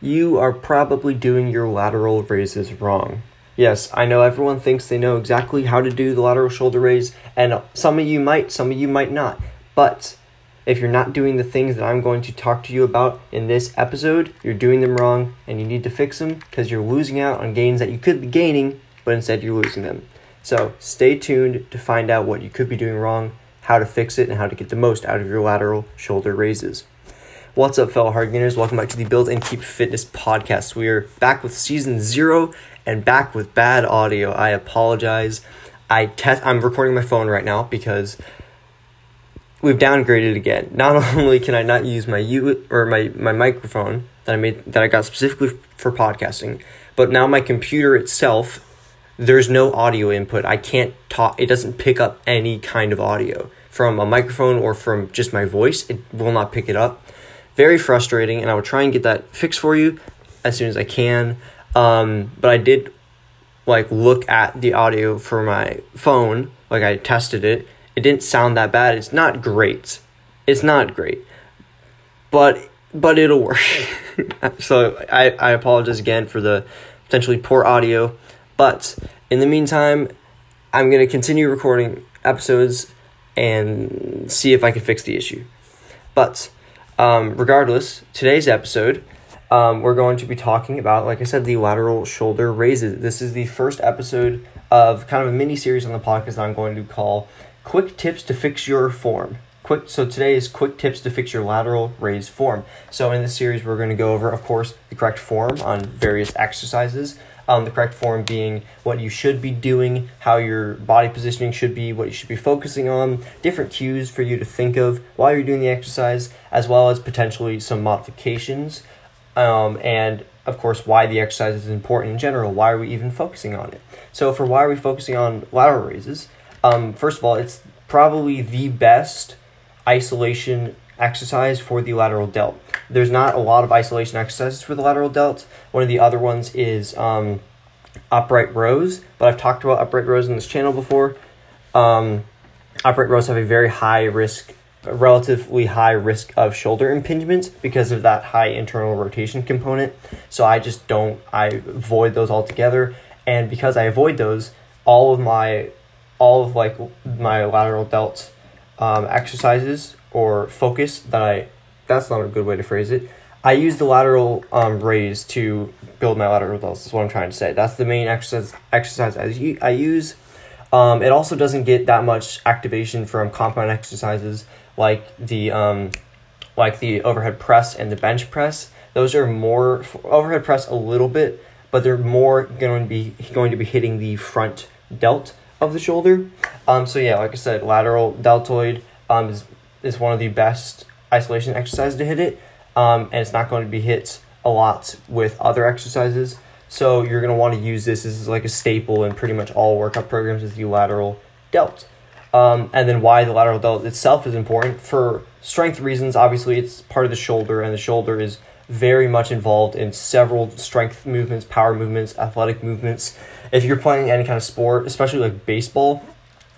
you are probably doing your lateral raises wrong. Yes, I know everyone thinks they know exactly how to do the lateral shoulder raise, and some of you might, some of you might not. But if you're not doing the things that I'm going to talk to you about in this episode, you're doing them wrong and you need to fix them because you're losing out on gains that you could be gaining, but instead you're losing them. So stay tuned to find out what you could be doing wrong, how to fix it, and how to get the most out of your lateral shoulder raises. What's up, fellow hard gainers? Welcome back to the Build and Keep Fitness podcast. We are back with season zero and back with bad audio. I apologize. I test. I'm recording my phone right now because we've downgraded again. Not only can I not use my U or my, my microphone that I made that I got specifically for podcasting, but now my computer itself, there's no audio input. I can't talk. It doesn't pick up any kind of audio from a microphone or from just my voice. It will not pick it up. Very frustrating, and I will try and get that fixed for you as soon as I can. Um, but I did like look at the audio for my phone, like I tested it. It didn't sound that bad. It's not great. It's not great. But but it'll work. so I, I apologize again for the potentially poor audio. But in the meantime, I'm gonna continue recording episodes and see if I can fix the issue. But um, regardless, today's episode um, we're going to be talking about, like I said, the lateral shoulder raises. This is the first episode of kind of a mini series on the podcast that I'm going to call Quick Tips to Fix Your Form. Quick, so today is quick tips to fix your lateral raise form. So in this series, we're going to go over, of course, the correct form on various exercises. Um, the correct form being what you should be doing, how your body positioning should be, what you should be focusing on, different cues for you to think of while you're doing the exercise, as well as potentially some modifications um, and of course why the exercise is important in general. Why are we even focusing on it? So for why are we focusing on lateral raises? Um, first of all, it's probably the best isolation exercise for the lateral delt. There's not a lot of isolation exercises for the lateral delt. One of the other ones is um, upright rows, but I've talked about upright rows in this channel before. Um, upright rows have a very high risk relatively high risk of shoulder impingement because of that high internal rotation component. So I just don't, I avoid those altogether. And because I avoid those, all of my, all of like my lateral delt um, exercises or focus that I, that's not a good way to phrase it. I use the lateral um, raise to build my lateral delts. Is what I'm trying to say. That's the main exercise exercise I, I use. Um, it also doesn't get that much activation from compound exercises like the um, like the overhead press and the bench press. Those are more overhead press a little bit, but they're more going to be going to be hitting the front delt of the shoulder. Um, so yeah, like I said, lateral deltoid um, is is one of the best isolation exercises to hit it, um, and it's not going to be hit a lot with other exercises. So you're going to want to use this as like a staple in pretty much all workout programs is the lateral delt. Um, and then why the lateral delt itself is important for strength reasons. Obviously, it's part of the shoulder, and the shoulder is very much involved in several strength movements, power movements, athletic movements. If you're playing any kind of sport, especially like baseball,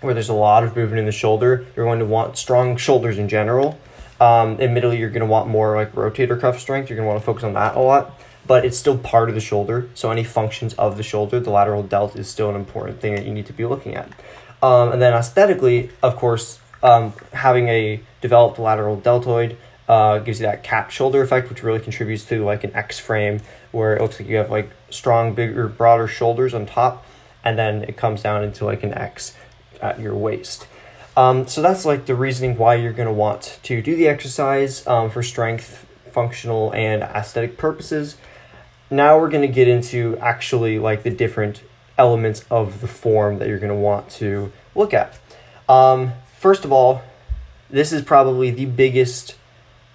where there's a lot of movement in the shoulder, you're going to want strong shoulders in general. Um, admittedly, you're going to want more like rotator cuff strength. You're going to want to focus on that a lot, but it's still part of the shoulder. So, any functions of the shoulder, the lateral delt is still an important thing that you need to be looking at. Um, and then aesthetically, of course, um, having a developed lateral deltoid uh, gives you that cap shoulder effect, which really contributes to like an X frame where it looks like you have like strong, bigger, broader shoulders on top, and then it comes down into like an X at your waist. Um, so that's like the reasoning why you're going to want to do the exercise um, for strength, functional, and aesthetic purposes. Now we're going to get into actually like the different elements of the form that you're going to want to look at. Um, first of all, this is probably the biggest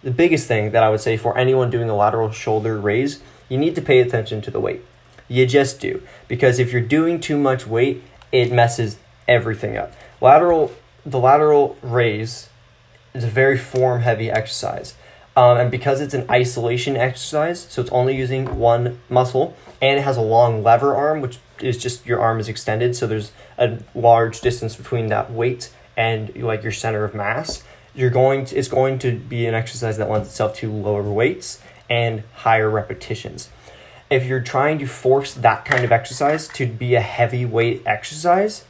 the biggest thing that I would say for anyone doing a lateral shoulder raise, you need to pay attention to the weight. You just do. Because if you're doing too much weight, it messes everything up. Lateral the lateral raise is a very form heavy exercise. Um, and because it's an isolation exercise, so it's only using one muscle, and it has a long lever arm, which is just your arm is extended, so there's a large distance between that weight and like your center of mass. You're going to it's going to be an exercise that lends itself to lower weights and higher repetitions. If you're trying to force that kind of exercise to be a heavyweight exercise,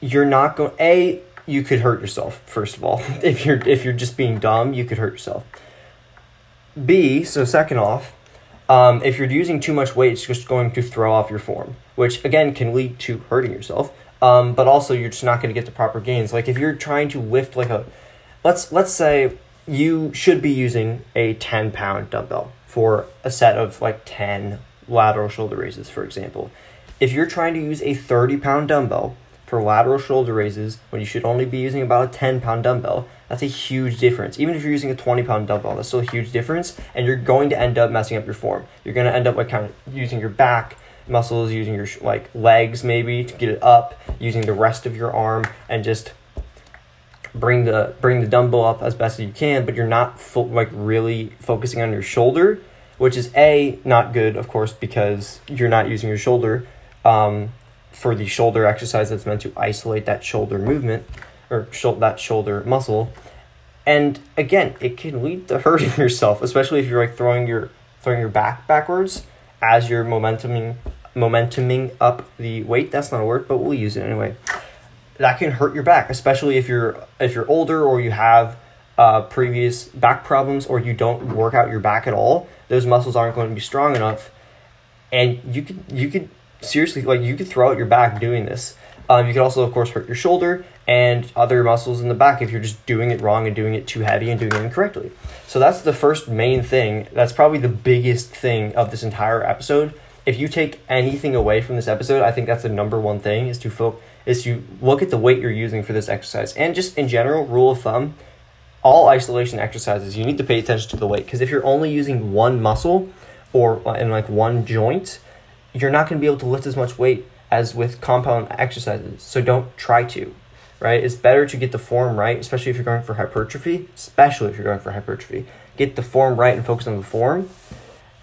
you're not going a you could hurt yourself first of all. if you're if you're just being dumb, you could hurt yourself. B, so second off, um, if you're using too much weight, it's just going to throw off your form, which again can lead to hurting yourself. Um, but also you're just not going to get the proper gains. Like if you're trying to lift like a, let's let's say you should be using a ten pound dumbbell for a set of like ten lateral shoulder raises, for example. If you're trying to use a thirty pound dumbbell for lateral shoulder raises when you should only be using about a 10 pound dumbbell, that's a huge difference. Even if you're using a 20 pound dumbbell, that's still a huge difference, and you're going to end up messing up your form. You're going to end up like kind of using your back muscles, using your like legs maybe to get it up, using the rest of your arm, and just bring the bring the dumbbell up as best as you can. But you're not fo- like really focusing on your shoulder, which is a not good, of course, because you're not using your shoulder. Um, for the shoulder exercise that's meant to isolate that shoulder movement or sh- that shoulder muscle. And again, it can lead to hurting yourself, especially if you're like throwing your throwing your back backwards as you're momentuming momentuming up the weight. That's not a word, but we'll use it anyway. That can hurt your back, especially if you're if you're older or you have uh, previous back problems or you don't work out your back at all. Those muscles aren't going to be strong enough, and you could you could seriously, like you could throw out your back doing this. Um, you could also, of course, hurt your shoulder and other muscles in the back if you're just doing it wrong and doing it too heavy and doing it incorrectly. So that's the first main thing. That's probably the biggest thing of this entire episode. If you take anything away from this episode, I think that's the number one thing is to fo- is to look at the weight you're using for this exercise and just in general rule of thumb. All isolation exercises, you need to pay attention to the weight because if you're only using one muscle or uh, in like one joint, you're not going to be able to lift as much weight as with compound exercises. So don't try to, right? It's better to get the form right, especially if you're going for hypertrophy, especially if you're going for hypertrophy. Get the form right and focus on the form.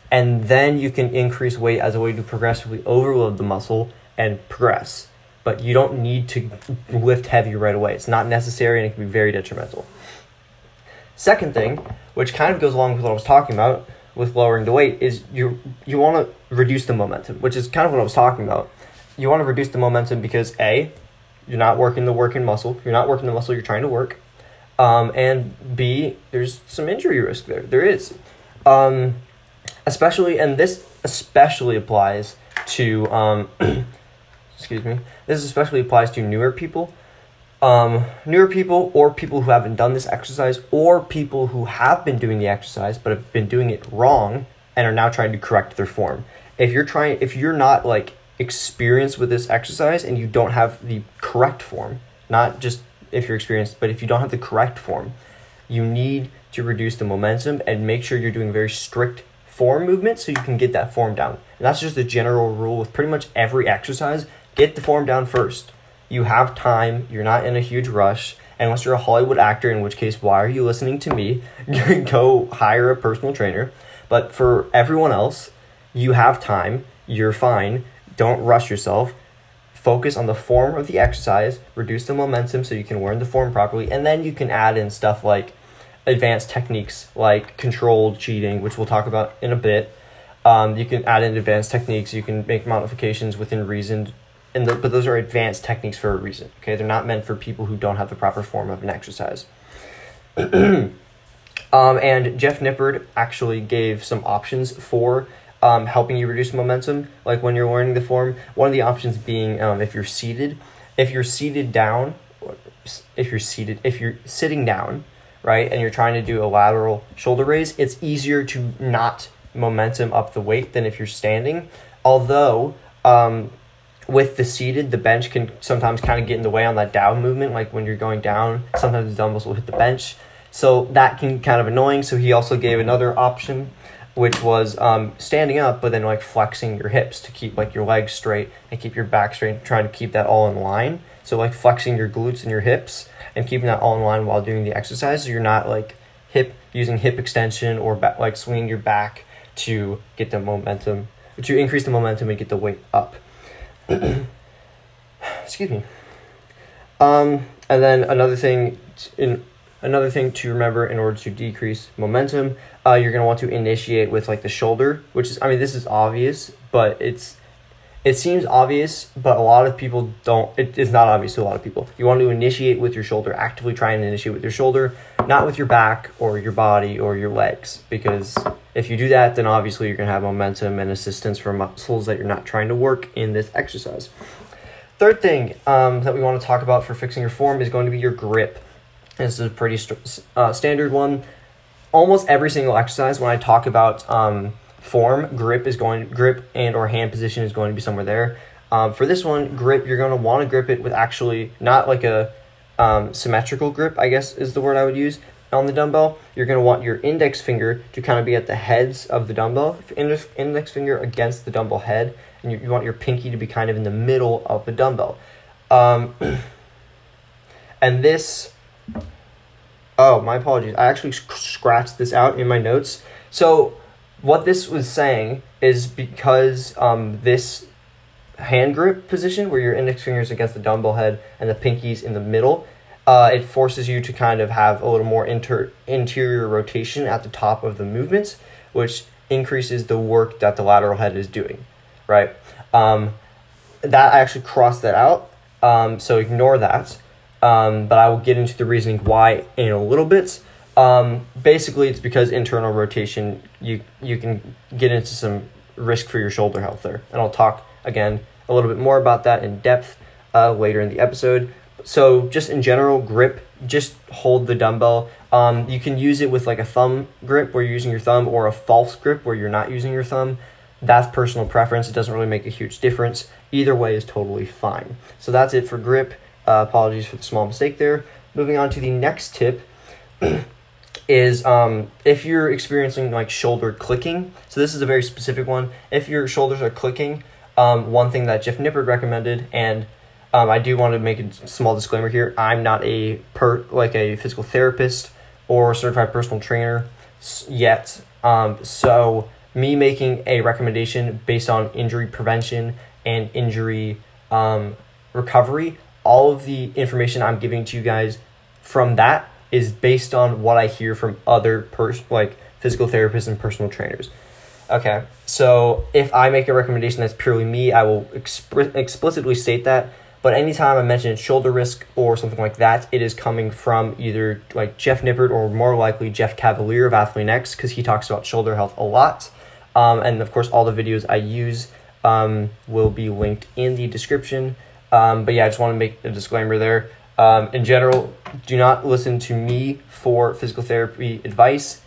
And then you can increase weight as a way to progressively overload the muscle and progress. But you don't need to lift heavy right away. It's not necessary and it can be very detrimental. Second thing, which kind of goes along with what I was talking about, with lowering the weight is you you want to reduce the momentum, which is kind of what I was talking about. You want to reduce the momentum because a you're not working the working muscle, you're not working the muscle you're trying to work, um, and b there's some injury risk there. There is, um, especially and this especially applies to um, excuse me. This especially applies to newer people um, newer people or people who haven't done this exercise or people who have been doing the exercise but have been doing it wrong and are now trying to correct their form. If you're trying if you're not like experienced with this exercise and you don't have the correct form, not just if you're experienced, but if you don't have the correct form, you need to reduce the momentum and make sure you're doing very strict form movement so you can get that form down. And that's just a general rule with pretty much every exercise. Get the form down first you have time, you're not in a huge rush. Unless you're a Hollywood actor, in which case, why are you listening to me? Go hire a personal trainer. But for everyone else, you have time, you're fine, don't rush yourself. Focus on the form of the exercise, reduce the momentum so you can learn the form properly, and then you can add in stuff like advanced techniques like controlled cheating, which we'll talk about in a bit. Um, you can add in advanced techniques, you can make modifications within reason and the, but those are advanced techniques for a reason. Okay, they're not meant for people who don't have the proper form of an exercise. um, and Jeff Nippard actually gave some options for um, helping you reduce momentum, like when you're learning the form. One of the options being um, if you're seated. If you're seated down, if you're seated, if you're sitting down, right, and you're trying to do a lateral shoulder raise, it's easier to not momentum up the weight than if you're standing. Although um, with the seated, the bench can sometimes kind of get in the way on that down movement. Like when you're going down, sometimes the dumbbells will hit the bench. So that can kind of annoying. So he also gave another option, which was um, standing up, but then like flexing your hips to keep like your legs straight and keep your back straight, trying to keep that all in line. So like flexing your glutes and your hips and keeping that all in line while doing the exercise. So you're not like hip using hip extension or ba- like swinging your back to get the momentum to increase the momentum and get the weight up. Excuse me. Um, and then another thing, in another thing to remember in order to decrease momentum, uh, you're to want to initiate with like the shoulder, which is, I mean, this is obvious, but it's, it seems obvious, but a lot of people don't. It is not obvious to a lot of people. You want to initiate with your shoulder, actively try and initiate with your shoulder, not with your back or your body or your legs, because if you do that, then obviously you're going to have momentum and assistance from muscles that you're not trying to work in this exercise. Third thing um, that we want to talk about for fixing your form is going to be your grip. This is a pretty st- uh, standard one. Almost every single exercise, when I talk about um, form, grip is going grip and or hand position is going to be somewhere there. Um, for this one, grip, you're going to want to grip it with actually not like a um, symmetrical grip, I guess is the word I would use on the dumbbell. You're going to want your index finger to kind of be at the heads of the dumbbell, index, index finger against the dumbbell head, and you, you want your pinky to be kind of in the middle of the dumbbell. Um, and this, oh, my apologies. I actually scratched this out in my notes. So, what this was saying is because um, this hand grip position, where your index fingers against the dumbbell head and the pinkies in the middle, uh, it forces you to kind of have a little more inter- interior rotation at the top of the movements, which increases the work that the lateral head is doing right? Um, that I actually crossed that out, um, so ignore that. Um, but I will get into the reasoning why in a little bit. Um, basically, it's because internal rotation, you you can get into some risk for your shoulder health there, and I'll talk again a little bit more about that in depth uh, later in the episode. So, just in general, grip, just hold the dumbbell. Um, you can use it with like a thumb grip where you're using your thumb, or a false grip where you're not using your thumb. That's personal preference. It doesn't really make a huge difference. Either way is totally fine. So that's it for grip. Uh, apologies for the small mistake there. Moving on to the next tip is um, if you're experiencing like shoulder clicking. So this is a very specific one. If your shoulders are clicking, um, one thing that Jeff Nippard recommended, and um, I do want to make a small disclaimer here. I'm not a per like a physical therapist or certified personal trainer yet. Um, so me making a recommendation based on injury prevention and injury um, recovery, all of the information I'm giving to you guys from that is based on what I hear from other pers- like physical therapists and personal trainers. Okay, so if I make a recommendation that's purely me, I will exp- explicitly state that. But anytime I mention shoulder risk or something like that, it is coming from either like Jeff Nippard or more likely Jeff Cavaliere of Athlean X because he talks about shoulder health a lot. Um, and of course, all the videos I use um, will be linked in the description. Um, but yeah, I just want to make a disclaimer there. Um, in general, do not listen to me for physical therapy advice,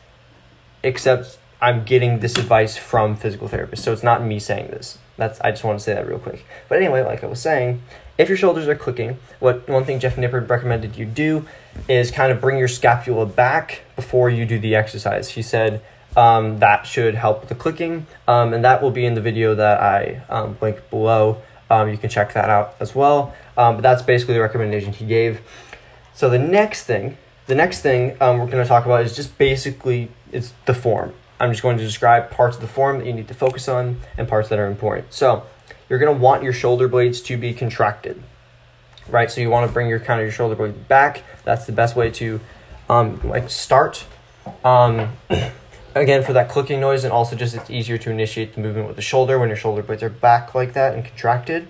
except I'm getting this advice from physical therapists. So it's not me saying this. That's I just want to say that real quick. But anyway, like I was saying, if your shoulders are clicking, what one thing Jeff Nippard recommended you do is kind of bring your scapula back before you do the exercise. He said um, that should help with the clicking, um, and that will be in the video that I um, link below. Um, you can check that out as well. Um, but that's basically the recommendation he gave. So the next thing, the next thing um, we're going to talk about is just basically it's the form. I'm just going to describe parts of the form that you need to focus on and parts that are important. So you're going to want your shoulder blades to be contracted, right? So you want to bring your kind of your shoulder blade back. That's the best way to um, like start. Um, again for that clicking noise and also just it's easier to initiate the movement with the shoulder when your shoulder blades are back like that and contracted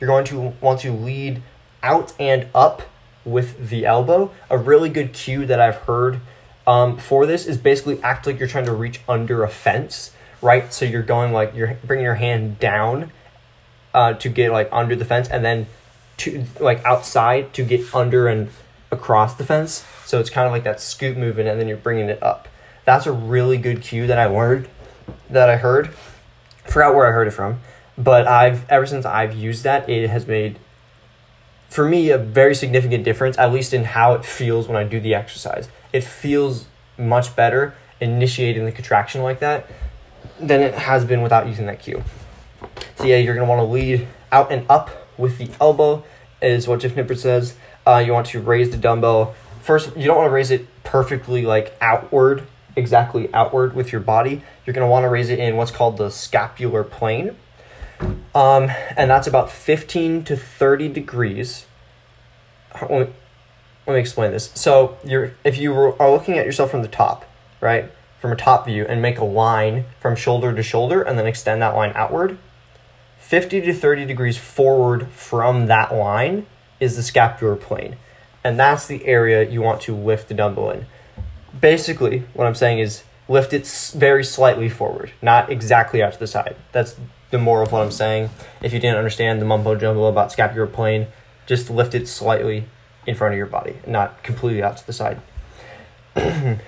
you're going to want to lead out and up with the elbow. A really good cue that i've heard um, for this is basically act like you're trying to reach under a fence right? So you're going like you're bringing your hand down uh, to get like under the fence and then to like outside to get under and across the fence. So it's kind of like that scoop movement and then you're bringing it up. That's a really good cue that I learned, that I heard. Forgot where I heard it from, but I've ever since I've used that, it has made for me a very significant difference, at least in how it feels when I do the exercise. It feels much better initiating the contraction like that than it has been without using that cue. So yeah, you're gonna want to lead out and up with the elbow, is what Jeff Nippard says. Uh, you want to raise the dumbbell first. You don't want to raise it perfectly like outward exactly outward with your body, you're going to want to raise it in what's called the scapular plane. Um, and that's about 15 to 30 degrees. let me explain this. So you're if you are looking at yourself from the top, right, from a top view, and make a line from shoulder to shoulder, and then extend that line outward. 50 to 30 degrees forward from that line is the scapular plane. And that's the area you want to lift the dumbbell in. Basically, what I'm saying is lift it very slightly forward, not exactly out to the side. That's the more of what I'm saying. If you didn't understand the mumbo jumbo about scapular plane, just lift it slightly in front of your body, not completely out to the side.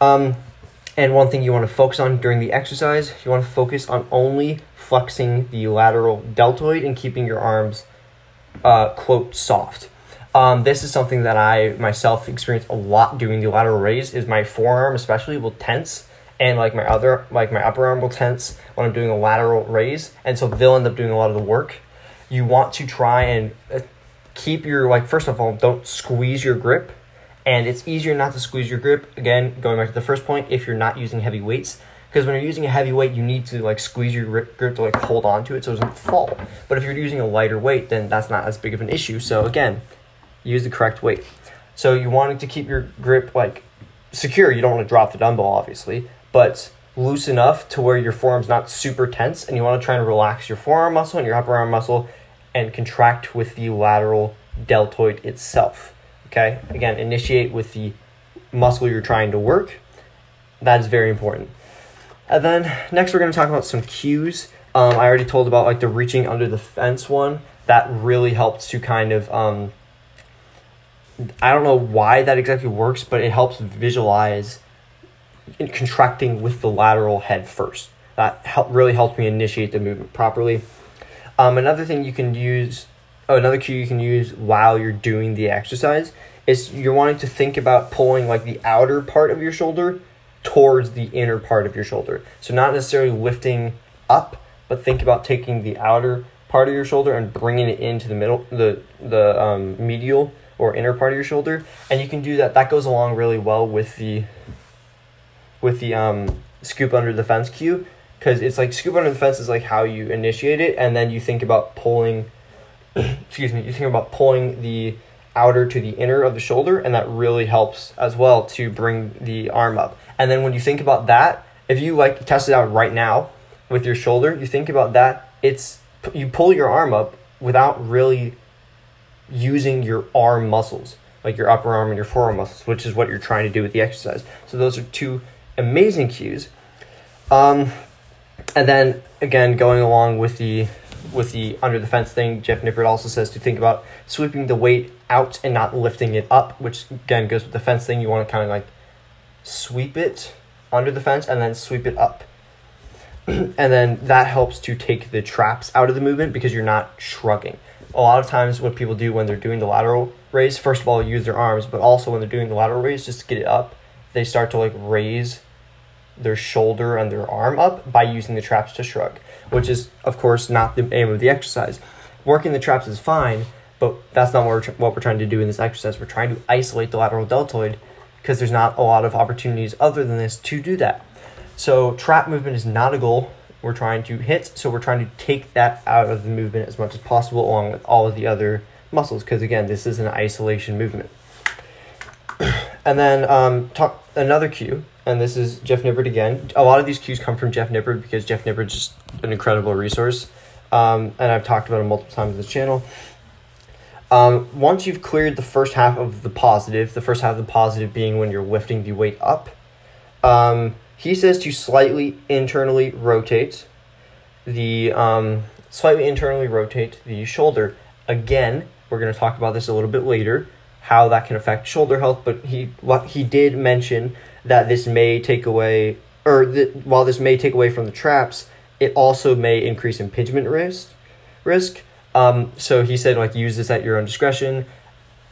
um, and one thing you want to focus on during the exercise, you want to focus on only flexing the lateral deltoid and keeping your arms, uh, quote, soft. Um, this is something that I myself experience a lot doing the lateral raise. Is my forearm especially will tense, and like my other like my upper arm will tense when I'm doing a lateral raise, and so they'll end up doing a lot of the work. You want to try and uh, keep your like first of all, don't squeeze your grip and it's easier not to squeeze your grip. Again, going back to the first point, if you're not using heavy weights, because when you're using a heavy weight, you need to like squeeze your grip, grip to like hold on to it so it doesn't fall. But if you're using a lighter weight, then that's not as big of an issue. So again, use the correct weight. So you want to keep your grip like secure. You don't want to drop the dumbbell, obviously, but loose enough to where your forearm's not super tense, and you want to try and relax your forearm muscle and your upper arm muscle, and contract with the lateral deltoid itself. Okay, again, initiate with the muscle you're trying to work. That is very important. And then next, we're going to talk about some cues. Um, I already told about like the reaching under the fence one. That really helps to kind of um, I don't know why that exactly works, but it helps visualize contracting with the lateral head first. That help, really helps me initiate the movement properly. Um, another thing you can use oh, another cue you can use while you're doing the exercise is you're wanting to think about pulling like the outer part of your shoulder towards the inner part of your shoulder. So not necessarily lifting up, but think about taking the outer part of your shoulder and bringing it into the middle, the the um, medial or inner part of your shoulder, and you can do that. That goes along really well with the with the um, scoop under the fence cue because it's like scoop under the fence is like how you initiate it, and then you think about pulling excuse me, you think about pulling the outer to the inner of the shoulder, and that really helps as well to bring the arm up. And then when you think about that, if you like test it out right now with your shoulder, you think about that, it's you pull your arm up without really using your arm muscles, like your upper arm and your forearm muscles, which is what you're trying to do with the exercise. So those are two amazing cues. Um, and then again, going along with the with the under the fence thing, Jeff Nippard also says to think about sweeping the weight out and not lifting it up, which again goes with the fence thing. You want to kind of like sweep it under the fence and then sweep it up. and then that helps to take the traps out of the movement because you're not shrugging. A lot of times, what people do when they're doing the lateral raise, first of all, use their arms, but also when they're doing the lateral raise, just to get it up, they start to like raise their shoulder and their arm up by using the traps to shrug, which is, of course, not the aim of the exercise. Working the traps is fine, but that's not what we're, what we're trying to do in this exercise. We're trying to isolate the lateral deltoid because there's not a lot of opportunities other than this to do that. So, trap movement is not a goal we're trying to hit, so we're trying to take that out of the movement as much as possible along with all of the other muscles because, again, this is an isolation movement. and then um, talk another cue and this is Jeff Nippard again. A lot of these cues come from Jeff Nippard because Jeff Nippard's just an incredible resource, um, and I've talked about him multiple times on this channel. Um, once you've cleared the first half of the positive, the first half of the positive being when you're lifting the weight up, um, he says to slightly internally rotate the um, slightly internally rotate the shoulder. Again, we're going to talk about this a little bit later, how that can affect shoulder health. But he what he did mention that this may take away, or that while this may take away from the traps, it also may increase impingement risk. Risk. Um, so he said like use this at your own discretion.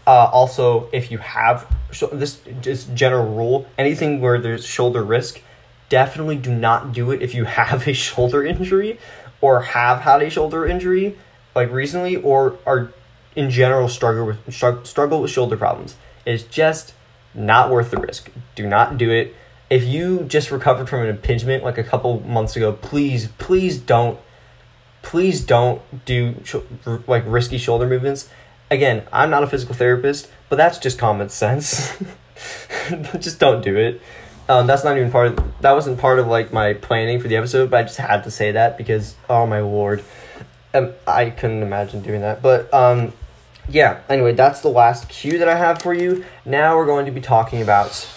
Uh, also, if you have this just general rule, anything where there's shoulder risk, definitely do not do it if you have a shoulder injury or have had a shoulder injury like recently or are in general struggle with struggle with shoulder problems. It's just not worth the risk. Do not do it. If you just recovered from an impingement like a couple months ago, please, please don't, please don't do like risky shoulder movements. Again, I'm not a physical therapist, but that's just common sense. just don't do it. Um, that's not even part of that wasn't part of like my planning for the episode, but I just had to say that because oh my lord, um, I couldn't imagine doing that. But um, yeah. Anyway, that's the last cue that I have for you. Now we're going to be talking about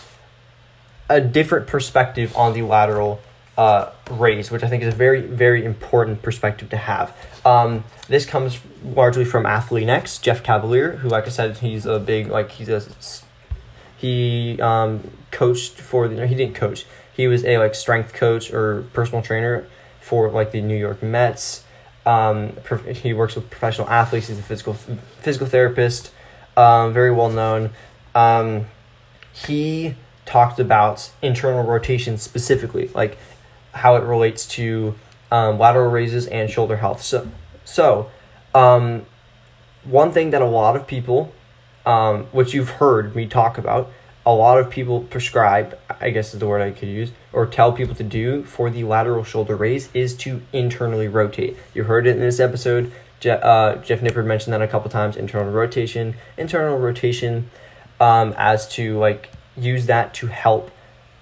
a different perspective on the lateral uh, raise, which I think is a very very important perspective to have. Um, this comes largely from Athlean-X, Jeff Cavaliere, who, like I said, he's a big like he's a he um, coached for the no, he didn't coach he was a like strength coach or personal trainer for like the New York Mets. Um, he works with professional athletes. He's a physical physical therapist, um, very well known. Um, he talked about internal rotation specifically, like how it relates to um, lateral raises and shoulder health. So, so um, one thing that a lot of people, um, which you've heard me talk about, a lot of people prescribe, I guess is the word I could use, or tell people to do for the lateral shoulder raise is to internally rotate. You heard it in this episode. Je- uh, Jeff Nippard mentioned that a couple times. Internal rotation, internal rotation, um, as to like use that to help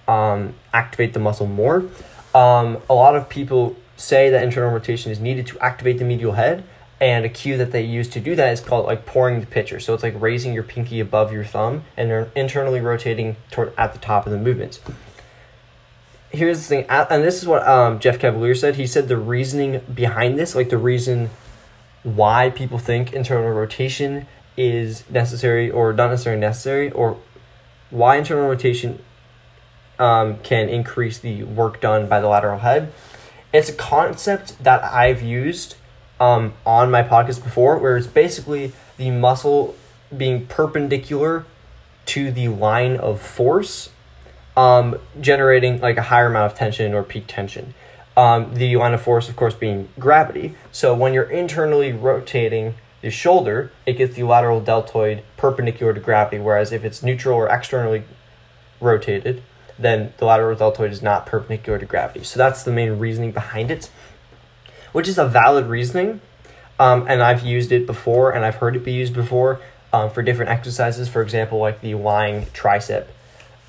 um, activate the muscle more. Um, a lot of people say that internal rotation is needed to activate the medial head and a cue that they use to do that is called like pouring the pitcher. So it's like raising your pinky above your thumb and internally rotating toward at the top of the movement. Here's the thing, and this is what um, Jeff Cavaliere said. He said the reasoning behind this, like the reason why people think internal rotation is necessary or not necessarily necessary, or why internal rotation um, can increase the work done by the lateral head. It's a concept that I've used um, on my podcast before, where it's basically the muscle being perpendicular to the line of force, um, generating like a higher amount of tension or peak tension. Um, the line of force, of course, being gravity. So when you're internally rotating the shoulder, it gets the lateral deltoid perpendicular to gravity, whereas if it's neutral or externally rotated, then the lateral deltoid is not perpendicular to gravity. So that's the main reasoning behind it which is a valid reasoning. Um, and I've used it before, and I've heard it be used before um, for different exercises. For example, like the lying tricep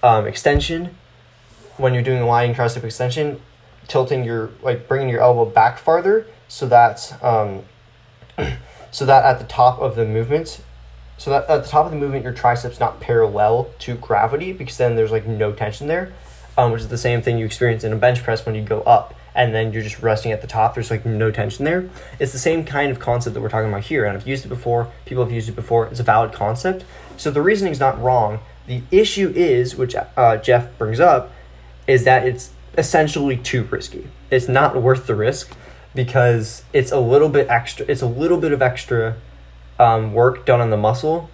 um, extension. When you're doing a lying tricep extension, tilting your like bringing your elbow back farther so that um, so that at the top of the movement, so that at the top of the movement, your triceps not parallel to gravity because then there's like no tension there, um, which is the same thing you experience in a bench press when you go up and then you're just resting at the top. There's like no tension there. It's the same kind of concept that we're talking about here, and I've used it before. People have used it before. It's a valid concept. So the reasoning is not wrong. The issue is, which uh, Jeff brings up, is that it's essentially too risky. It's not worth the risk because it's a little bit extra. It's a little bit of extra um, work done on the muscle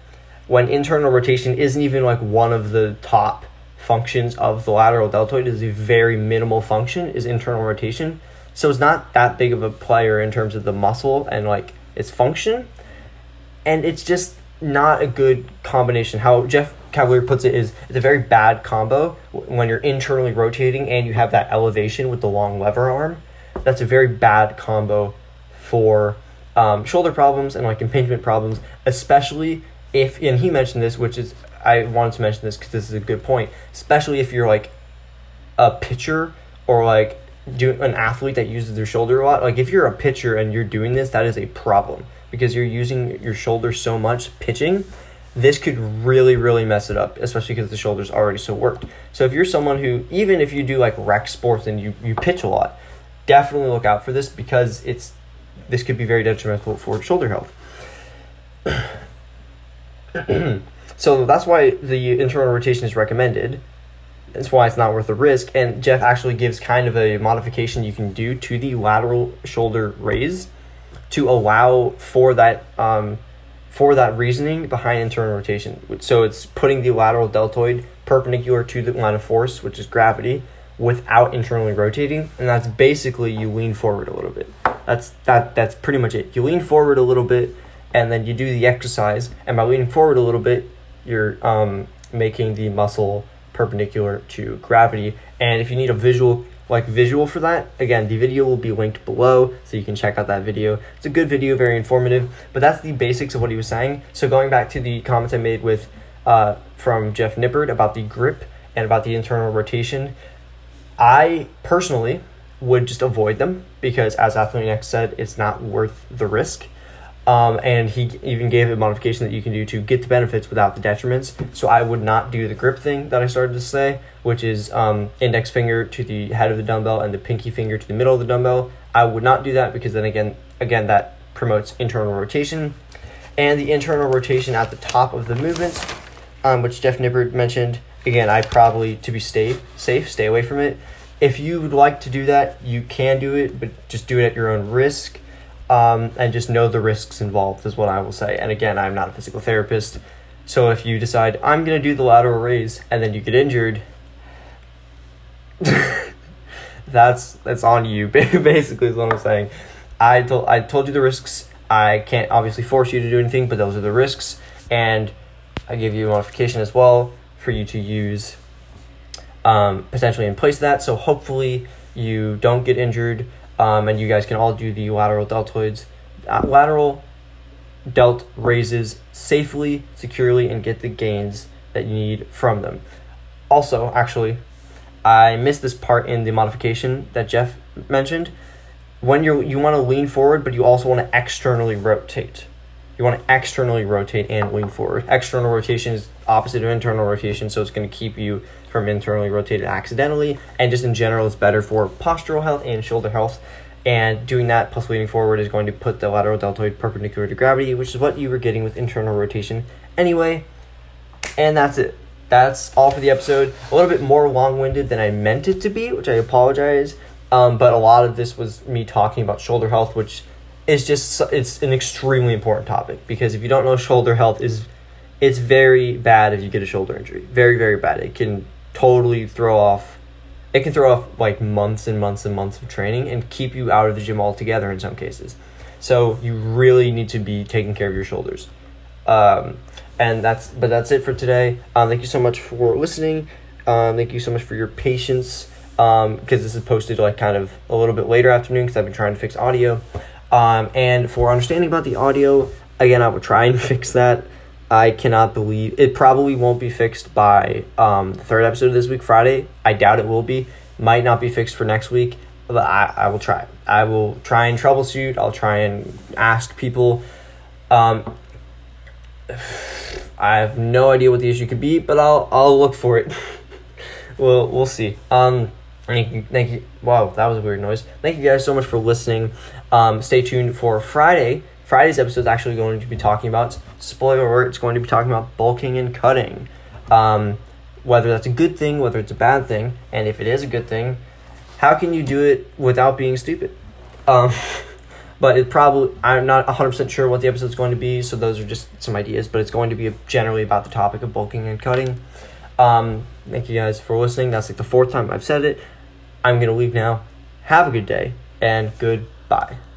when internal rotation isn't even like one of the top functions of the lateral deltoid is a very minimal function is internal rotation. So it's not that big of a player in terms of the muscle and like its function. And it's just not a good combination. How Jeff Cavaliere puts it is it's a very bad combo when you're internally rotating and you have that elevation with the long lever arm. That's a very bad combo for um, shoulder problems and like impingement problems, especially if, and he mentioned this, which is I wanted to mention this because this is a good point, especially if you're like a pitcher or like do an athlete that uses their shoulder a lot. Like if you're a pitcher and you're doing this, that is a problem because you're using your shoulder so much pitching. This could really, really mess it up, especially because the shoulder's already so worked. So if you're someone who, even if you do like rec sports and you, you pitch a lot, definitely look out for this because it's this could be very detrimental for shoulder health. So that's why the internal rotation is recommended. That's why it's not worth the risk. And Jeff actually gives kind of a modification you can do to the lateral shoulder raise to allow for that um, for that reasoning behind internal rotation. So it's putting the lateral deltoid perpendicular to the line of force, which is gravity, without internally rotating, and that's basically you lean forward a little bit. That's that that's pretty much it. You lean forward a little bit and then you do the exercise and by leaning forward a little bit, you're um, making the muscle perpendicular to gravity. And if you need a visual like visual for that, again, the video will be linked below so you can check out that video. It's a good video, very informative, but that's the basics of what he was saying. So going back to the comments I made with uh, from Jeff Nippard about the grip and about the internal rotation, I personally would just avoid them because, as Athlean X said, it's not worth the risk. Um, and he even gave a modification that you can do to get the benefits without the detriments. So I would not do the grip thing that I started to say, which is um, index finger to the head of the dumbbell and the pinky finger to the middle of the dumbbell. I would not do that because then again, again that promotes internal rotation, and the internal rotation at the top of the movements, um, which Jeff Nippard mentioned. Again, I probably to be safe, stay away from it. If you would like to do that, you can do it, but just do it at your own risk um, and just know the risks involved is what I will say. And again, I'm not a physical therapist, so if you decide I'm gonna do the lateral raise and then you get injured, that's that's on you. Basically, is what I'm saying. I told I told you the risks. I can't obviously force you to do anything, but those are the risks, and I give you a modification as well for you to use um, potentially in place of that. So hopefully you don't get injured um, and you guys can all do the lateral deltoids, uh, lateral delt raises safely, securely, and get the gains that you need from them. Also, actually, I missed this part in the modification that Jeff mentioned. When you're you want to lean forward, but you also want to externally rotate. You want to externally rotate and lean forward. External rotation is opposite of internal rotation, so it's going to keep you from internally rotated accidentally. And just in general, it's better for postural health and shoulder health. And doing that plus leaning forward is going to put the lateral deltoid perpendicular to gravity, which is what you were getting with internal rotation anyway. And that's it. That's all for the episode. A little bit more long winded than I meant it to be, which I apologize. Um, but a lot of this was me talking about shoulder health, which is just it's an extremely important topic because if you don't know shoulder health is it's very bad if you get a shoulder injury. Very very bad. It can totally throw off it can throw off like months and months and months of training and keep you out of the gym altogether in some cases. So you really need to be taking care of your shoulders. Um, and that's but that's it for today. Um, thank you so much for listening. Um, thank you so much for your patience. Because um, this is posted like kind of a little bit later afternoon because i've been trying to fix audio um, and for understanding about the audio, again, I will try and fix that. I cannot believe it probably won't be fixed by um, the third episode of this week, Friday. I doubt it will be. Might not be fixed for next week, but I, I will try. I will try and troubleshoot. I'll try and ask people. Um, I have no idea what the issue could be, but I'll I'll look for it. we'll we'll see. Um, Thank you, thank you. Wow, that was a weird noise. Thank you guys so much for listening. Um, stay tuned for Friday. Friday's episode is actually going to be talking about spoiler alert. It's going to be talking about bulking and cutting. Um, whether that's a good thing, whether it's a bad thing, and if it is a good thing, how can you do it without being stupid? Um, but it probably I'm not 100% sure what the episode is going to be, so those are just some ideas. But it's going to be generally about the topic of bulking and cutting. Um, thank you guys for listening. That's like the fourth time I've said it. I'm going to leave now. Have a good day and goodbye.